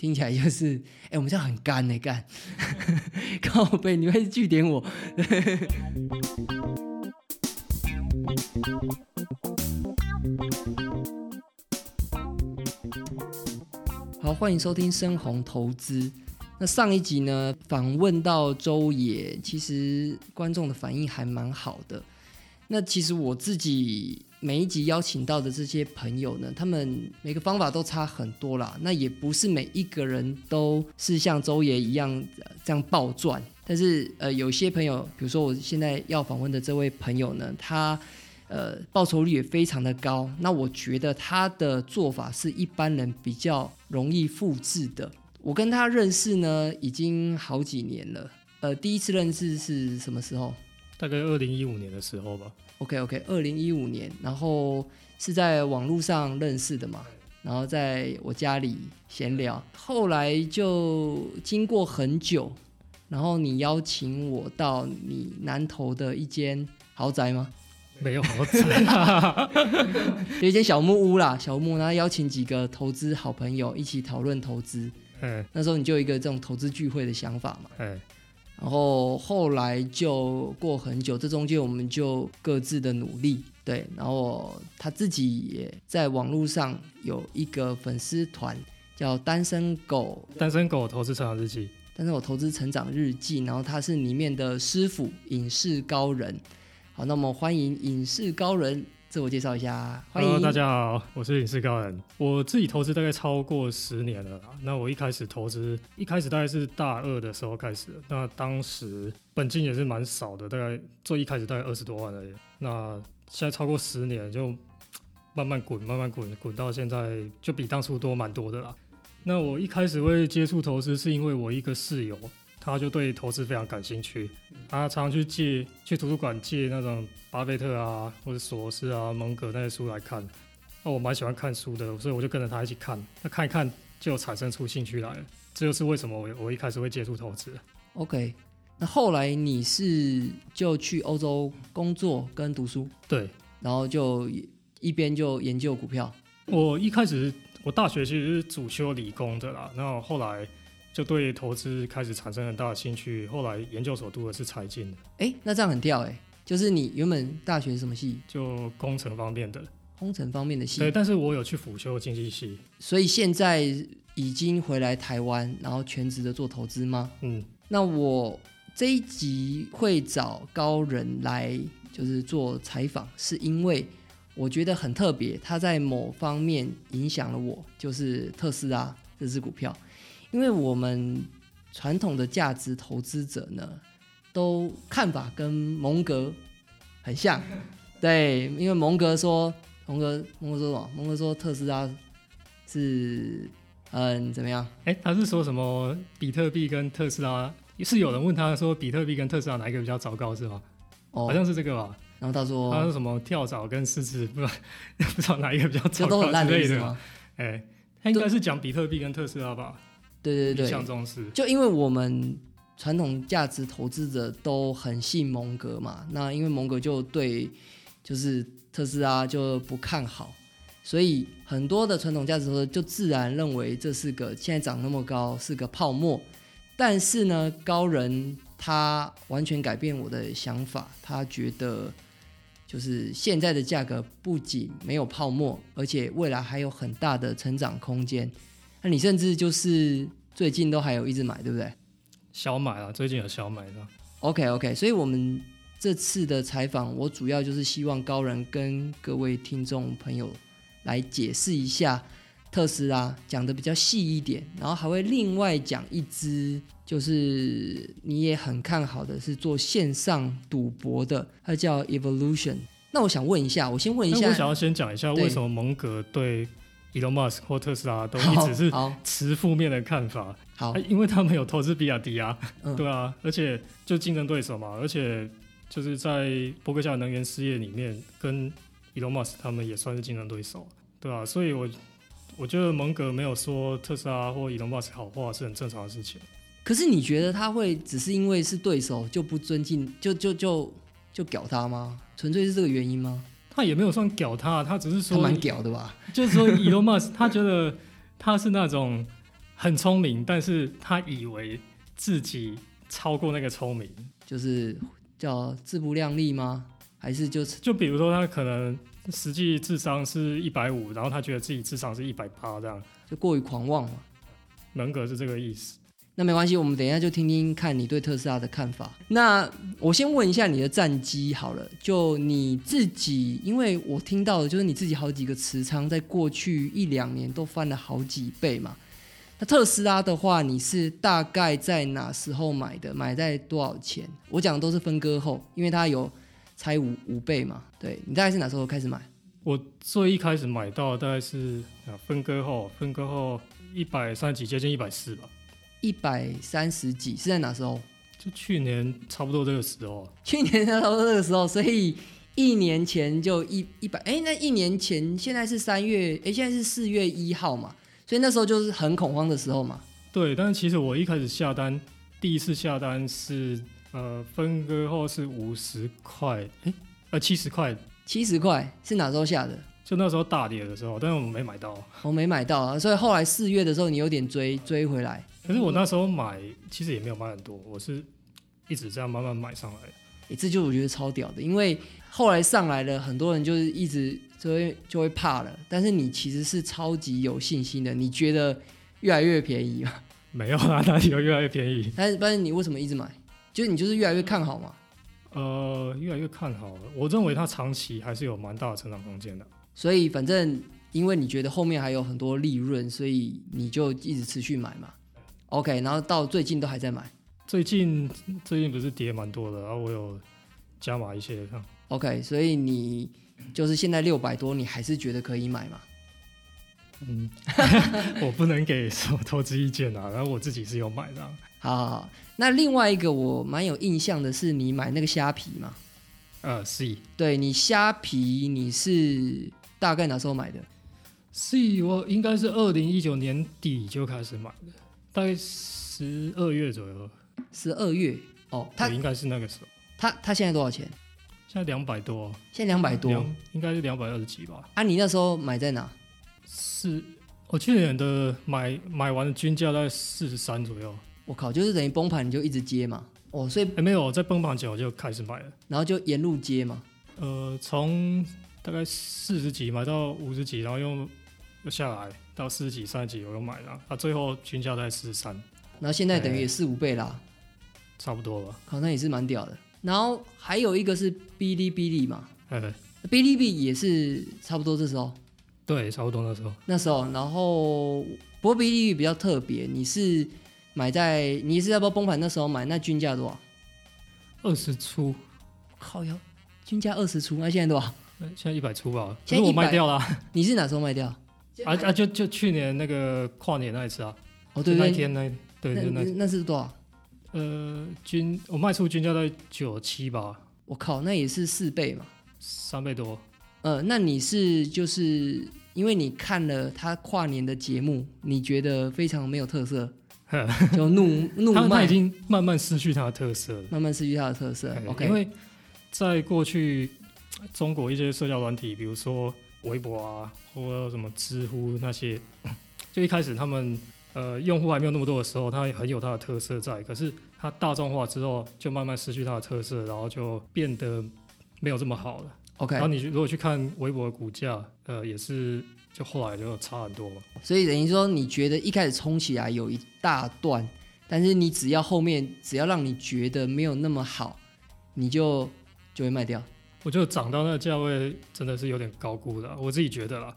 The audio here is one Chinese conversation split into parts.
听起来就是，哎、我们这样很干呢、干，靠背，你会据点我。好，欢迎收听深红投资。那上一集呢，访问到周野，其实观众的反应还蛮好的。那其实我自己每一集邀请到的这些朋友呢，他们每个方法都差很多啦。那也不是每一个人都是像周爷一样、这样暴赚，但是呃，有些朋友，比如说我现在要访问的这位朋友呢，他呃报酬率也非常的高。那我觉得他的做法是一般人比较容易复制的。我跟他认识呢，已经好几年了。呃，第一次认识是什么时候？大概二零一五年的时候吧。OK OK，二零一五年，然后是在网络上认识的嘛，然后在我家里闲聊，后来就经过很久，然后你邀请我到你南投的一间豪宅吗？没有豪宅，有一间小木屋啦，小木屋，然后邀请几个投资好朋友一起讨论投资。嗯那时候你就有一个这种投资聚会的想法嘛，哎，然后后来就过很久，这中间我们就各自的努力，对，然后他自己也在网络上有一个粉丝团，叫“单身狗单身狗投资成长日记。单身狗投资成长日记”，然后他是里面的师傅影视高人。好，那么欢迎影视高人自我介绍一下，欢迎大家好，我是影视高人。我自己投资大概超过十年了。那我一开始投资，一开始大概是大二的时候开始。那当时本金也是蛮少的，大概做一开始大概二十多万而已。那现在超过十年，就慢慢滚，慢慢滚，滚到现在就比当初多蛮多的啦。那我一开始会接触投资，是因为我一个室友，他就对投资非常感兴趣，他常常去借去图书馆借那种巴菲特啊，或者索罗斯啊、蒙格那些书来看。那我蛮喜欢看书的，所以我就跟着他一起看。那看一看，就产生出兴趣来了。这就是为什么我我一开始会接触投资。OK。那后来你是就去欧洲工作跟读书，对然后就一边就研究股票。我一开始我大学其实是主修理工的啦，然后后来就对投资开始产生很大的兴趣。后来研究所读的是财经的，哎，那这样很吊哎，就是你原本大学什么系？就工程方面的。工程方面的系对，，但是我有去辅修经济系。所以现在已经回来台湾，然后全职的做投资吗？嗯，那我这一集会找高人来就是做采访，是因为我觉得很特别，他在某方面影响了我，就是特斯拉这只股票，因为我们传统的价值投资者呢，都看法跟蒙格很像，对，因为蒙格说，蒙格蒙格说什么？蒙格说特斯拉是嗯怎么样？哎，他是说什么比特币跟特斯拉？是有人问他说比特币跟特斯拉哪一个比较糟糕是吗？哦好，像是这个吧。然后他说他说什么跳蚤跟狮子，不知道不知道哪一个比较糟糕这都很烂之类的。吗？哎，他应该是讲比特币跟特斯拉吧？对对对。就因为我们传统价值投资者都很信蒙格嘛，那因为蒙格就对就是特斯拉就不看好，所以很多的传统价值投资者就自然认为这是个现在涨那么高是个泡沫。但是呢，高人他完全改变我的想法，他觉得就是现在的价格不仅没有泡沫，而且未来还有很大的成长空间。那你甚至就是最近都还有一直买，对不对小买啊，最近有小买的。？OK OK，所以我们这次的采访，我主要就是希望高人跟各位听众朋友来解释一下特斯拉，讲的比较细一点，然后还会另外讲一支，就是你也很看好的是做线上赌博的，它叫 Evolution。那我想问一下，我先问一下，那我想要先讲一下，为什么蒙格对 Elon Musk 或特斯拉都一直是持负面的看法？好啊因为他们有投资比亚迪啊，嗯对啊，而且就竞争对手嘛，而且就是在伯克夏能源事业里面，跟 Elon Musk 他们也算是竞争对手，对啊，所以我我觉得蒙格没有说特斯拉或 Elon Musk 好话是很正常的事情。可是你觉得他会只是因为是对手就不尊敬，就就就就屌他吗？纯粹是这个原因吗？他也没有算屌他，他只是说他蛮屌的吧？就是说 Elon Musk 他觉得他是那种很聪明，但是他以为自己超过那个聪明。就是叫自不量力吗？还是就是就比如说他可能实际智商是一百五，然后他觉得自己智商是一百八，这样就过于狂妄嘛？人格是这个意思。那没关系，我们等一下就听听看你对特斯拉的看法。那我先问一下你的战机好了，就你自己，因为我听到的就是你自己好几个持仓，在过去一两年都翻了好几倍嘛。那特斯拉的话，你是大概在哪时候买的？买在多少钱？我讲的都是分割后，因为它有拆五五倍嘛。对你大概是哪时候开始买？我最一开始买到大概是啊分割后，分割后一百三几，接近一百四吧。一百三十几是在哪时候？就去年差不多这个时候。去年差不多这个时候，所以一年前就一一百哎，那一年前现在是三月哎，现在是四月一号嘛，所以那时候就是很恐慌的时候嘛。对，但是其实我一开始下单，第一次下单是呃分割后是五十块，哎呃七十块，七十块是哪时候下的？就那时候大跌的时候，但是我们没买到。我没买到啊，所以后来四月的时候你有点追追回来。可是我那时候买，其实也没有买很多，我是一直这样慢慢买上来的。哎，这就我觉得超屌的，因为后来上来了，很多人就是一直就会就会怕了。但是你其实是超级有信心的，你觉得越来越便宜吗？没有啊，哪里有越来越便宜？但是但是你为什么一直买？就是你就是越来越看好嘛？呃，越来越看好了。我认为它长期还是有蛮大的成长空间的。所以反正因为你觉得后面还有很多利润，所以你就一直持续买嘛。OK，然后到最近都还在买。最近最近不是跌蛮多的，然后我有加码一些。OK，所以你就是现在六百多，你还是觉得可以买吗？嗯，我不能给什么投资意见啊。然后我自己是有买的。好，好，好，那另外一个我蛮有印象的是你买那个虾皮嘛？呃，是。对你虾皮你是大概哪时候买的？？C，我应该是二零一九年底就开始买的。大概十二月左右，十二月哦，他应该是那个时候。他他现在多少钱？现在两百多，现在两百多，应该是两百二十几吧。啊，你那时候买在哪？是，我去年的买买完的均价在四十三左右。我靠，就是等于崩盘你就一直接嘛。哦，所以没有在崩盘前我就开始买了，然后就沿路接嘛。呃，从大概四十几买到五十几，然后又又下来。到四十几、三十几，我又买了，啊，最后均价在四十三，然后现在等于也四五倍啦，差不多吧，好像也是蛮屌的。然后还有一个是哔哩哔哩嘛，哔哩哔哩也是差不多这时候，对，差不多那时候，那时候，然后不过哔哩哔哩比较特别，你是买在你是要不要崩盘那时候买，那均价多少？二十出，靠哟，均价二十出，那现在多少？现在一百出吧，现在我卖掉了，你是哪时候卖掉？啊啊！就就去年那个跨年那一次啊，哦对那天那对那那那是多少？呃，均我卖出均价在九七吧。我靠，那也是四倍嘛，三倍多。呃，那你是就是因为你看了他跨年的节目，你觉得非常没有特色，就怒怒骂，他已经慢慢失去他的特色，慢慢失去他的特色。OK，因为在过去中国一些社交软体，比如说。微博啊，或者什么知乎那些，就一开始他们呃用户还没有那么多的时候，它很有它的特色在。可是它大众化之后，就慢慢失去它的特色，然后就变得没有这么好了。OK，然后你如果去看微博的股价，呃，也是就后来就差很多嘛。所以等于说，你觉得一开始冲起来有一大段，但是你只要后面只要让你觉得没有那么好，你就就会卖掉。我就涨到那个价位，真的是有点高估了，我自己觉得啦，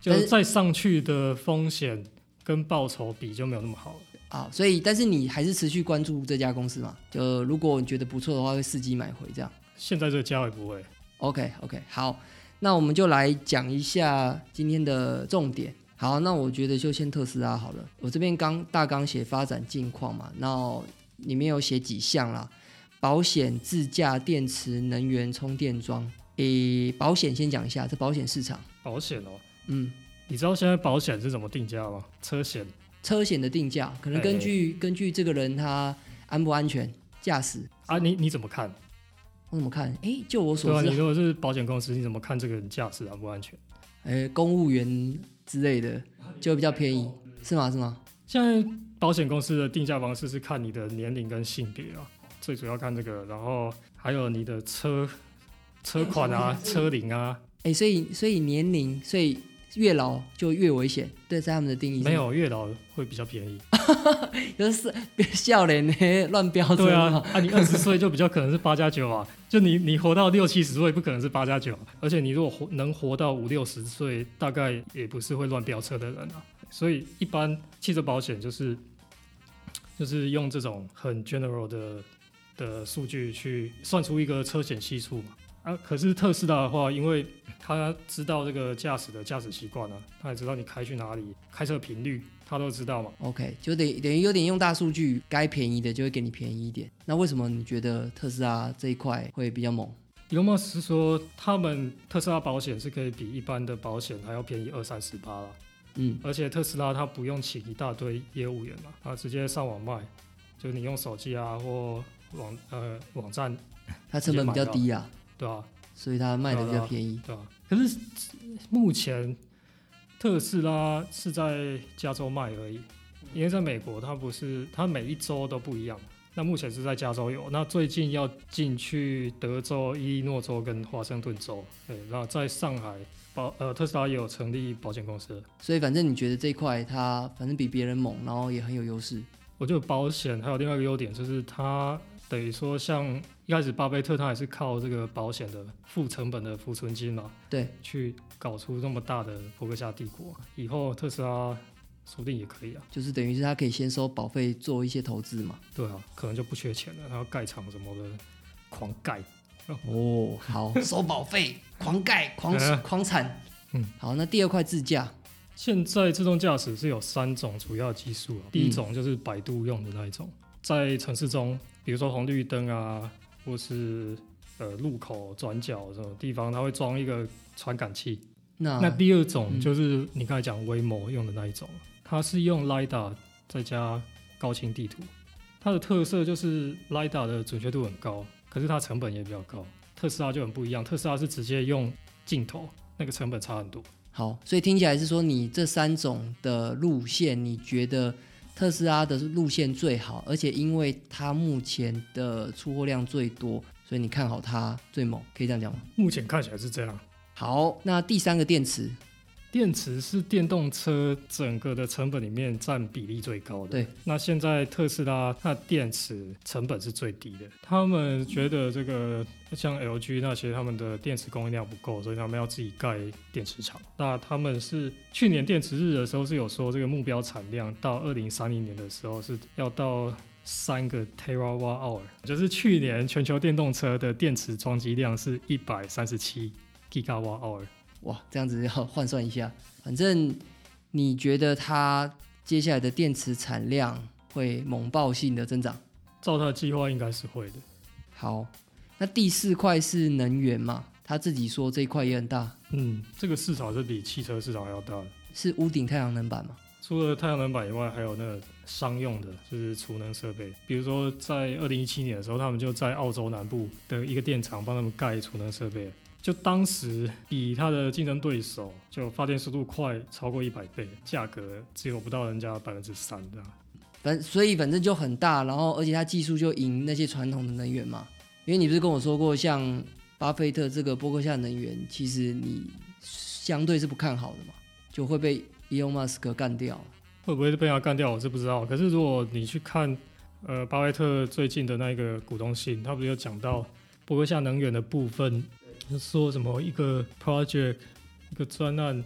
就再上去的风险跟报酬比就没有那么好了啊。所以，但是你还是持续关注这家公司嘛？就如果你觉得不错的话，会伺机买回这样。现在这个价位不会。OK OK，好，那我们就来讲一下今天的重点。好，那我觉得就先特斯拉好了。我这边刚大纲写发展近况嘛，那里面有写几项啦。保险、自驾、电池、能源、充电桩。诶，保险先讲一下，这保险市场。保险哦，嗯，你知道现在保险是怎么定价吗？车险，车险的定价可能根据根据这个人他安不安全驾驶啊？你你怎么看？我怎么看？诶，就我所知，你如果是保险公司，你怎么看这个人驾驶安不安全？诶，公务员之类的就比较便宜，是吗？是吗？现在保险公司的定价方式是看你的年龄跟性别啊，最主要看这个，然后还有你的车车款啊、车龄啊，哎、所以所以年龄，所以越老就越危险，对，在他们的定义是没，有越老会比较便宜。就是别笑脸呢，乱飙车。对啊，啊，你二十岁就比较可能是八加九啊，就你你活到六七十岁不可能是八加九，而且你如果活能活到五六十岁，大概也不是会乱飙车的人啊。所以一般汽车保险就是就是用这种很 general 的的数据去算出一个车险系数嘛。啊，可是特斯拉的话，因为他知道这个驾驶的驾驶习惯啊，他也知道你开去哪里，开车频率他都知道嘛。OK，就等等于有点用大数据，该便宜的就会给你便宜一点。那为什么你觉得特斯拉这一块会比较猛？有马斯说，他们特斯拉保险是可以比一般的保险还要便宜二三十八啦，嗯，而且特斯拉它不用请一大堆业务员嘛，它直接上网卖，就你用手机啊或网呃网站，它成本比较低啊，对吧、所以它卖的比较便宜。对吧、可是目前特斯拉是在加州卖而已，因为在美国它不是，它每一周都不一样。那目前是在加州有，那最近要进去德州、伊利诺州跟华盛顿州。对，那在上海保呃特斯拉也有成立保险公司。所以反正你觉得这一块它反正比别人猛，然后也很有优势。我觉得保险还有另外一个优点就是它等于说像一开始巴菲特他也是靠这个保险的付成本的浮存金嘛，对，去搞出那么大的伯克夏帝国。以后特斯拉说不定也可以啊，就是等于是他可以先收保费做一些投资嘛。对啊，可能就不缺钱了，他要盖厂什么的，狂盖。哦，好，收保费，狂盖，狂嗯狂产。嗯，好，那第二块自驾，现在自动驾驶是有三种主要技术啊，第一种就是百度用的那一种，在城市中，比如说红绿灯啊，或是呃路口转角这种地方，它会装一个传感器。那那第二种嗯就是你刚才讲 Waymo 用的那一种，它是用 LiDAR 再加高清地图，它的特色就是 LiDAR 的准确度很高，可是它成本也比较高。特斯拉就很不一样，特斯拉是直接用镜头，那个成本差很多。好，所以听起来是说你这三种的路线，你觉得特斯拉的路线最好，而且因为它目前的出货量最多，所以你看好它最猛，可以这样讲吗？目前看起来是这样。好，那第三个电池，电池是电动车整个的成本里面占比例最高的。对，那现在特斯拉它的电池成本是最低的，他们觉得这个像 LG 那些他们的电池供应量不够，所以他们要自己盖电池厂。那他们是去年电池日的时候是有说这个目标产量到二零三零年的时候是要到。三个 terawatt hour，就是去年全球电动车的电池装机量是一百三十七 gigawatt hour，哇，这样子要换算一下，反正你觉得它接下来的电池产量会猛爆性的增长？照他的计划应该是会的。好，那第四块是能源嘛？他自己说这一块也很大，嗯，这个市场是比汽车市场还要大的。是屋顶太阳能板吗？除了太阳能板以外，还有那个商用的，就是储能设备。比如说，在二零一七年的时候，他们就在澳洲南部的一个电厂帮他们盖储能设备。就当时比他的竞争对手，就发电速度快超过一百倍，价格只有不到人家百分之三这样。反所以反正就很大，然后而且它技术就赢那些传统的能源嘛。因为你不是跟我说过，像巴菲特这个波克夏能源，其实你相对是不看好的嘛，就会被 Elon Musk 干掉。会不会被他干掉，我是不知道。可是如果你去看，呃，巴菲特最近的那个股东信，他不是有讲到伯克夏能源的部分，就说什么一个 project 一个专案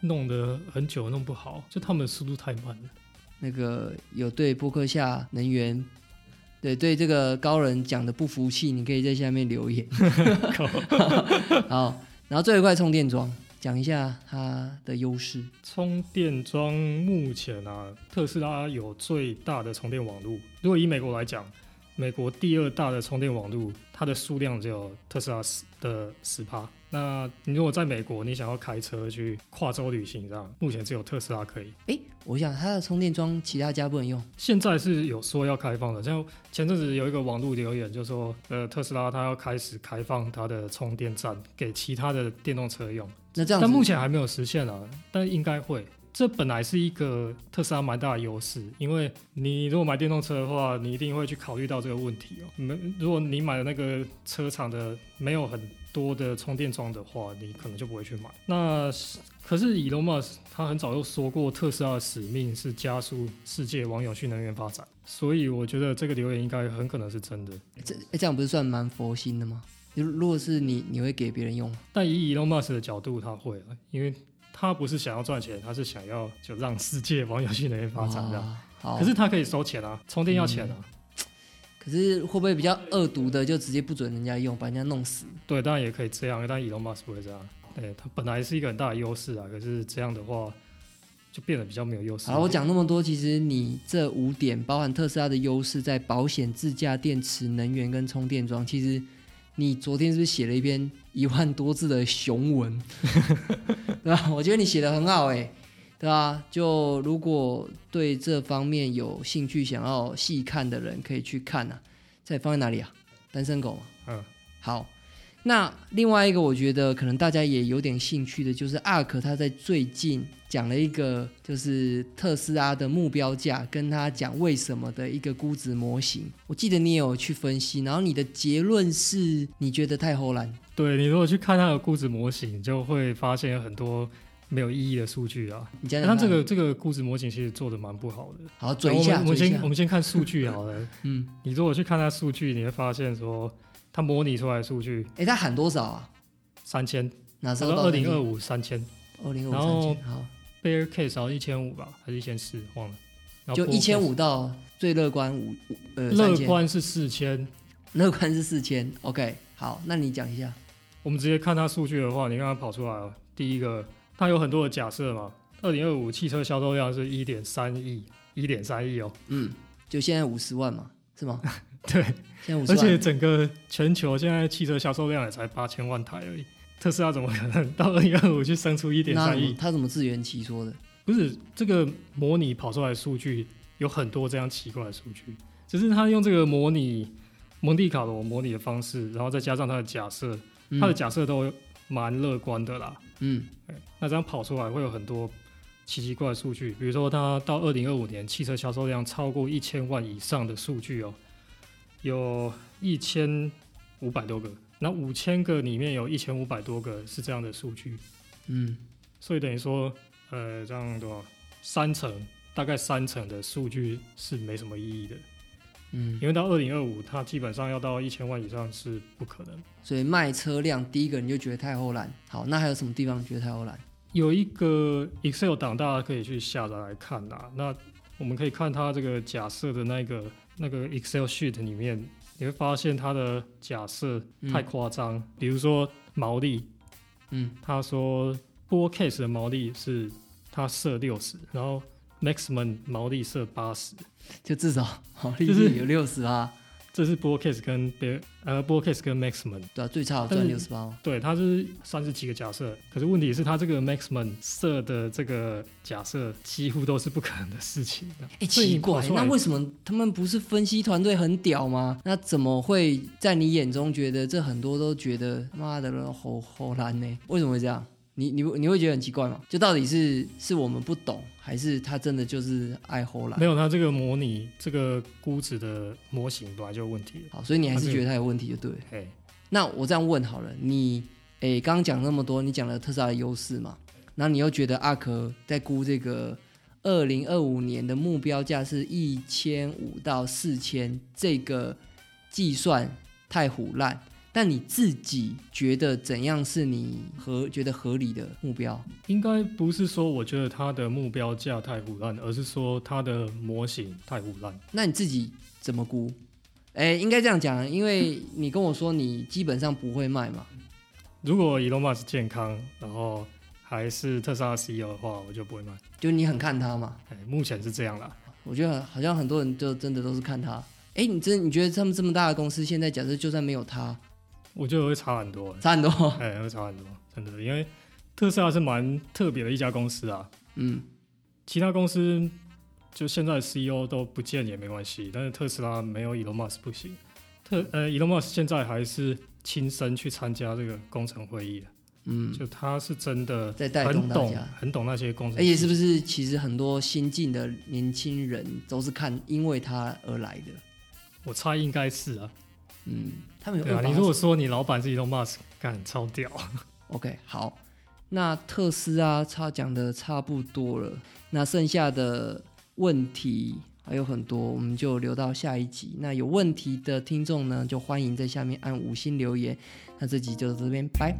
弄得很久弄不好，就他们的速度太慢了。那个有对波克夏能源，对对这个高人讲的不服气，你可以在下面留言。好，然后最后一块充电桩，讲一下它的优势。充电桩目前啊，特斯拉有最大的充电网络。如果以美国来讲，美国第二大的充电网络，它的数量只有特斯拉十的十趴。那你如果在美国，你想要开车去跨州旅行，这样目前只有特斯拉可以。诶，我想它的充电桩其他家不能用。现在是有说要开放的，像前阵子有一个网络留言就说，呃，特斯拉它要开始开放它的充电站给其他的电动车用，那这样，但目前还没有实现啊，但应该会。这本来是一个特斯拉蛮大的优势，因为你如果买电动车的话，你一定会去考虑到这个问题哦。没，如果你买的那个车厂的没有很多的充电桩的话，你可能就不会去买。那可是伊隆马斯他很早就说过，特斯拉的使命是加速世界往永续能源发展，所以我觉得这个留言应该很可能是真的。这诶这样不是算蛮佛心的吗？如如果是你，你会给别人用吗？但以 Elon Musk 的角度，他会啊，因为他不是想要赚钱，他是想要就让世界往游戏能源发展这样。啊，可是他可以收钱啊，充电要钱啊。可是会不会比较恶毒的，就直接不准人家用，把人家弄死？对，当然也可以这样，但 Elon Musk 不会这样。对，他本来是一个很大的优势啊，可是这样的话就变得比较没有优势。好，我讲那么多，其实你这五点包含特斯拉的优势，在保险、自驾、电池、能源跟充电桩。其实你昨天是不是写了一篇一万多字的雄文，对吧？我觉得你写的很好、欸，对吧？就如果对这方面有兴趣、想要细看的人，可以去看啊。在放在哪里啊？单身狗嘛。嗯，好，那另外一个我觉得可能大家也有点兴趣的，就是 ARK 他在最近讲了一个就是特斯拉的目标价，跟他讲为什么的一个估值模型。我记得你也有去分析，然后你的结论是你觉得太齁懒，对你如果去看他的估值模型，你就会发现有很多没有意义的数据啊。你讲讲看它这个这个估值模型其实做的蛮不好的。好嘴一下，我们先我，们先看数据好了。嗯，你如果去看它数据，你会发现说它模拟出来的数据哎，他喊多少啊？三千，哪时候二零二五三千二零二五三千，好，，bear case 好像一千五吧，还是一千四，忘了。就一千五到最乐观五五呃乐，观是四千。乐观是四千，OK，好，那你讲一下，我们直接看它数据的话，你刚刚跑出来了。第一个，它有很多的假设嘛。二零二五汽车销售量是一点三亿，一点三亿哦。嗯，就现在五十万嘛，是吗？对，而，且整个全球现在汽车销售量也才八千万台而已。特斯拉怎么可能到二零二五去生出一点三亿？他怎么自圆其说的？不是这个模拟跑出来的数据有很多这样奇怪的数据，只是他用这个模拟蒙地卡罗模拟的方式，然后再加上他的假设，嗯他的假设都蛮乐观的啦。嗯那这样跑出来会有很多奇奇怪的数据，比如说他到二零二五年汽车销售量超过一千万以上的数据哦，有一千五百多个，那五千个里面有一千五百多个是这样的数据，嗯所以等于说，呃，这样多少三成，大概三成的数据是没什么意义的，嗯，因为到二零二五，它基本上要到一千万以上是不可能。所以卖车辆第一个你就觉得太后懒。好，那还有什么地方觉得太后懒？有一个 Excel 档，大家可以去下载来看啦。那我们可以看它这个假设的那个那个 Excel sheet 里面，你会发现它的假设太夸张。比如说毛利，嗯。他说 Bull Case 的毛利是他设六十，然后 Maximum 毛利设八十，就至少毛利就是有六十啊，这是 Bull Case 跟 Bear 呃 Bull Case 跟 Maximum。对啊，最差赚六十八。对，它是三十几个假设，可是问题是它这个 maximum 设的这个假设几乎都是不可能的事情的。哎，奇怪，那为什么他们不是分析团队很屌吗？那怎么会在你眼中觉得这很多都觉得妈的人好好烂呢？为什么会这样？你你你会觉得很奇怪吗？就到底是是我们不懂，还是他真的就是爱齁懒没？有，他这个模拟这个估值的模型本来就有问题。好，所以你还是觉得他有问题就对了。哎，那我这样问好了，你诶刚刚讲那么多，你讲了特斯拉的优势嘛？然后你又觉得阿克在估这个二零二五年的目标价是一千五到四千，这个计算太虎烂。但你自己觉得怎样是你合觉得合理的目标？应该不是说我觉得它的目标价太胡乱，而是说它的模型太胡乱。那你自己怎么估？诶，应该这样讲，因为你跟我说你基本上不会卖嘛。如果 Elon Musk 健康，然后还是特斯拉 CEO 的话，我就不会卖。就你很看他嘛。哎，目前是这样啦。我觉得好像很多人就真的都是看他。哎，你真你觉得他们这么大的公司，现在假设就算没有他，我觉得会差很多，差很多。哎，会差很多，真的，因为特斯拉是蛮特别的一家公司啊。嗯，其他公司就现在 CEO 都不见也没关系，但是特斯拉没有 Elon Musk 不行。特呃，Elon Musk 现在还是亲身去参加这个工程会议的。嗯，就他是真的在带动很懂大家。很懂那些工程师，而且是不是其实很多新进的年轻人都是看因为他而来的？我猜应该是啊。嗯，他们有你如果说你老板是 Elon Musk，干超屌。OK，好，那特斯拉差讲的差不多了，那剩下的问题还有很多，我们就留到下一集。那有问题的听众呢，就欢迎在下面按五星留言。那这集就到这边，拜。